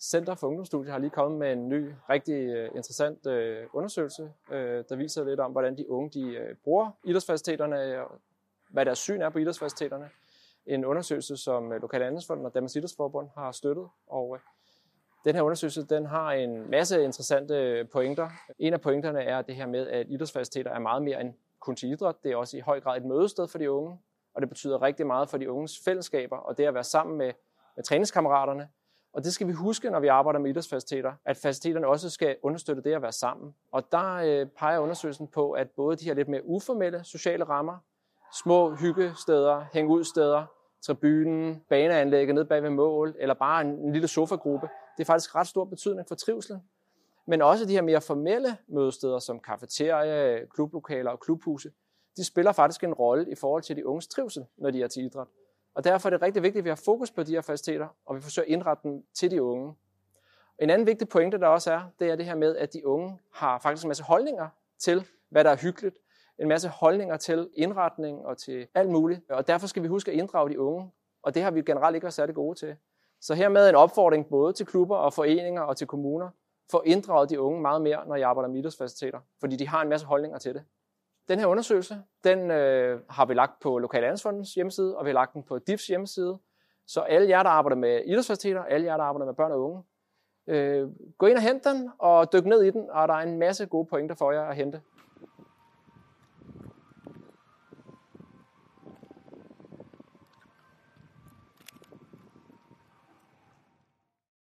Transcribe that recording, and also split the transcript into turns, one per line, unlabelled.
Center for Ungdomsstudier har lige kommet med en ny, rigtig øh, interessant øh, undersøgelse, øh, der viser lidt om, hvordan de unge de, øh, bruger idrætsfaciliteterne, øh, og hvad deres syn er på idrætsfaciliteterne. En undersøgelse, som øh, Lokal Andelsfonden og Danmarks Idrætsforbund har støttet. Og øh, den her undersøgelse den har en masse interessante øh, pointer. En af pointerne er det her med, at idrætsfaciliteter er meget mere end kun til idræt. Det er også i høj grad et mødested for de unge, og det betyder rigtig meget for de unges fællesskaber, og det at være sammen med, med træningskammeraterne, og det skal vi huske, når vi arbejder med idrætsfaciliteter, at faciliteterne også skal understøtte det at være sammen. Og der øh, peger undersøgelsen på, at både de her lidt mere uformelle sociale rammer, små hyggesteder, hængudsteder, tribunen, baneanlægget ned bag ved mål, eller bare en, en lille sofagruppe, det er faktisk ret stor betydning for trivselen. Men også de her mere formelle mødesteder, som kafeterie, klublokaler og klubhuse, de spiller faktisk en rolle i forhold til de unges trivsel, når de er til idræt. Og derfor er det rigtig vigtigt, at vi har fokus på de her faciliteter, og vi forsøger at indrette dem til de unge. En anden vigtig pointe, der også er, det er det her med, at de unge har faktisk en masse holdninger til, hvad der er hyggeligt. En masse holdninger til indretning og til alt muligt. Og derfor skal vi huske at inddrage de unge. Og det har vi generelt ikke været særlig gode til. Så hermed en opfordring både til klubber og foreninger og til kommuner, for at inddrage de unge meget mere, når jeg arbejder med idrætsfaciliteter. Fordi de har en masse holdninger til det. Den her undersøgelse, den øh, har vi lagt på Lokalansfondens hjemmeside, og vi har lagt den på DIFs hjemmeside. Så alle jer, der arbejder med idrætsfaciliteter, alle jer, der arbejder med børn og unge, øh, gå ind og hent den, og dyk ned i den, og der er en masse gode pointer for jer at hente.